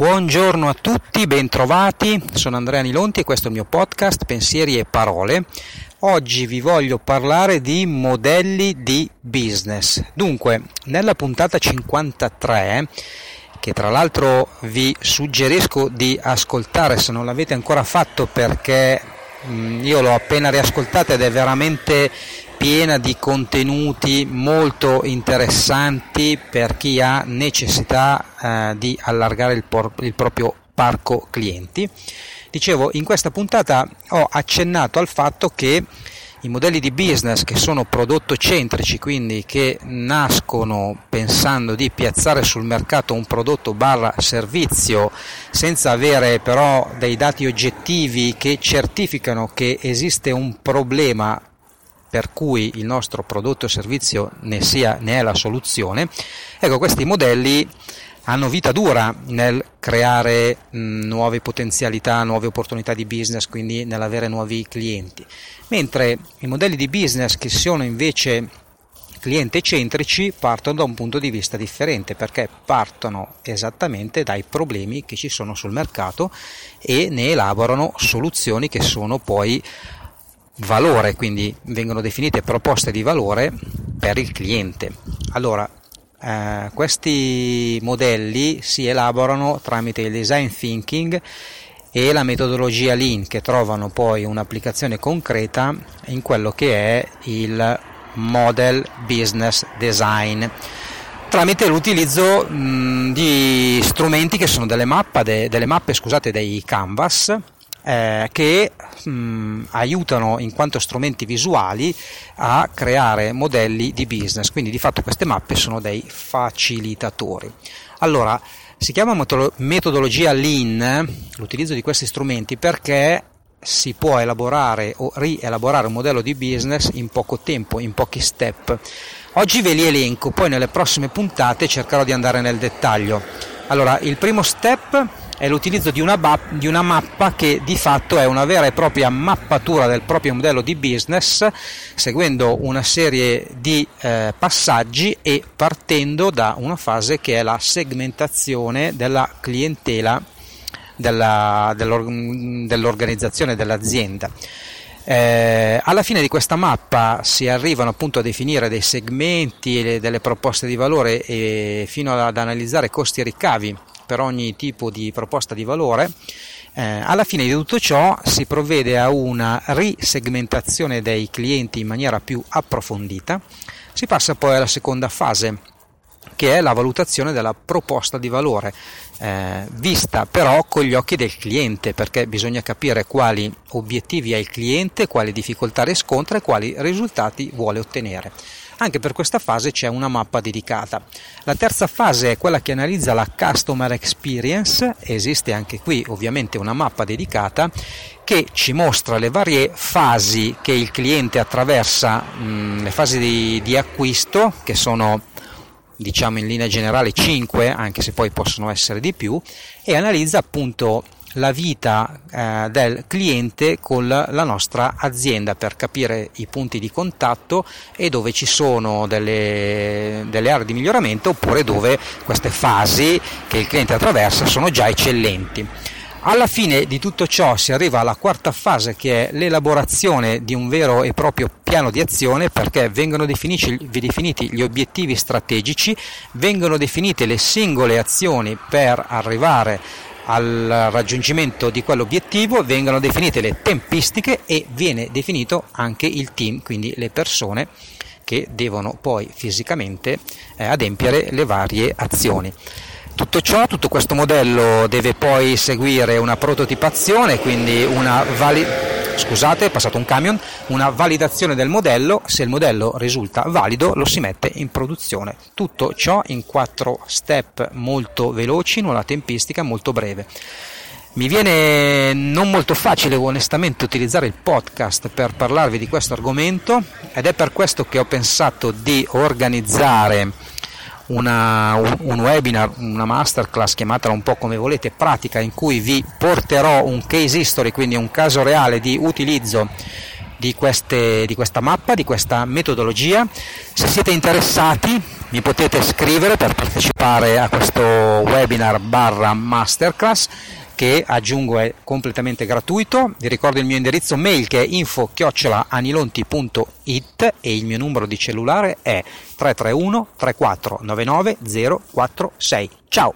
Buongiorno a tutti, bentrovati. Sono Andrea Nilonti e questo è il mio podcast Pensieri e Parole. Oggi vi voglio parlare di modelli di business. Dunque, nella puntata 53 che tra l'altro vi suggerisco di ascoltare se non l'avete ancora fatto perché mm, io l'ho appena riascoltata ed è veramente piena di contenuti molto interessanti per chi ha necessità eh, di allargare il, por- il proprio parco clienti. Dicevo, in questa puntata ho accennato al fatto che i modelli di business che sono prodotto centrici, quindi che nascono pensando di piazzare sul mercato un prodotto barra servizio senza avere però dei dati oggettivi che certificano che esiste un problema per cui il nostro prodotto o servizio ne, sia, ne è la soluzione, ecco questi modelli hanno vita dura nel creare mh, nuove potenzialità, nuove opportunità di business, quindi nell'avere nuovi clienti, mentre i modelli di business che sono invece cliente centrici partono da un punto di vista differente perché partono esattamente dai problemi che ci sono sul mercato e ne elaborano soluzioni che sono poi valore, quindi vengono definite proposte di valore per il cliente. Allora, eh, questi modelli si elaborano tramite il design thinking e la metodologia Lean che trovano poi un'applicazione concreta in quello che è il model business design tramite l'utilizzo mh, di strumenti che sono delle, mappa, de, delle mappe scusate, dei canvas eh, che mh, aiutano in quanto strumenti visuali a creare modelli di business, quindi di fatto queste mappe sono dei facilitatori. Allora, si chiama metodologia Lean l'utilizzo di questi strumenti perché si può elaborare o rielaborare un modello di business in poco tempo, in pochi step. Oggi ve li elenco, poi nelle prossime puntate cercherò di andare nel dettaglio. Allora, il primo step è l'utilizzo di una, di una, mappa che di fatto è una vera e propria mappatura del proprio modello di business, seguendo una serie di eh, passaggi e partendo da una fase che è la segmentazione della clientela della, dell'organizzazione dell'azienda. Eh, alla fine di questa mappa si arrivano appunto a definire dei segmenti, delle proposte di valore e fino ad analizzare costi e ricavi per ogni tipo di proposta di valore. Eh, alla fine di tutto ciò si provvede a una risegmentazione dei clienti in maniera più approfondita. Si passa poi alla seconda fase, che è la valutazione della proposta di valore, eh, vista però con gli occhi del cliente, perché bisogna capire quali obiettivi ha il cliente, quali difficoltà riscontra e quali risultati vuole ottenere. Anche per questa fase c'è una mappa dedicata. La terza fase è quella che analizza la customer experience, esiste anche qui ovviamente una mappa dedicata che ci mostra le varie fasi che il cliente attraversa, mh, mm, le fasi di, di acquisto che sono diciamo in linea generale 5, anche se poi possono essere di più, e analizza appunto la vita eh, del cliente con la nostra azienda per capire i punti di contatto e dove ci sono delle, delle aree di miglioramento oppure dove queste fasi che il cliente attraversa sono già eccellenti. Alla fine di tutto ciò si arriva alla quarta fase che è l'elaborazione di un vero e proprio piano di azione perché vengono definiti, gli obiettivi strategici, vengono definite le singole azioni per arrivare al raggiungimento di quell'obiettivo, vengono definite le tempistiche e viene definito anche il team, quindi le persone che devono poi fisicamente eh, adempiere le varie azioni. Tutto ciò, tutto questo modello deve poi seguire una prototipazione, quindi una validazione scusate, è passato un camion, una validazione del modello, se il modello risulta valido lo si mette in produzione. Tutto ciò in quattro step molto veloci, in una tempistica molto breve. Mi viene non molto facile onestamente utilizzare il podcast per parlarvi di questo argomento ed è per questo che ho pensato di organizzare una, un webinar, una masterclass, chiamatela un po' come volete, pratica in cui vi porterò un case history, quindi un caso reale di utilizzo di, queste, di questa mappa, di questa metodologia. Se siete interessati mi potete scrivere per partecipare a questo webinar barra masterclass che aggiungo è completamente gratuito. Vi ricordo il mio indirizzo mail che è info-anilonti.it e il mio numero di cellulare è 331 3499 046. Ciao!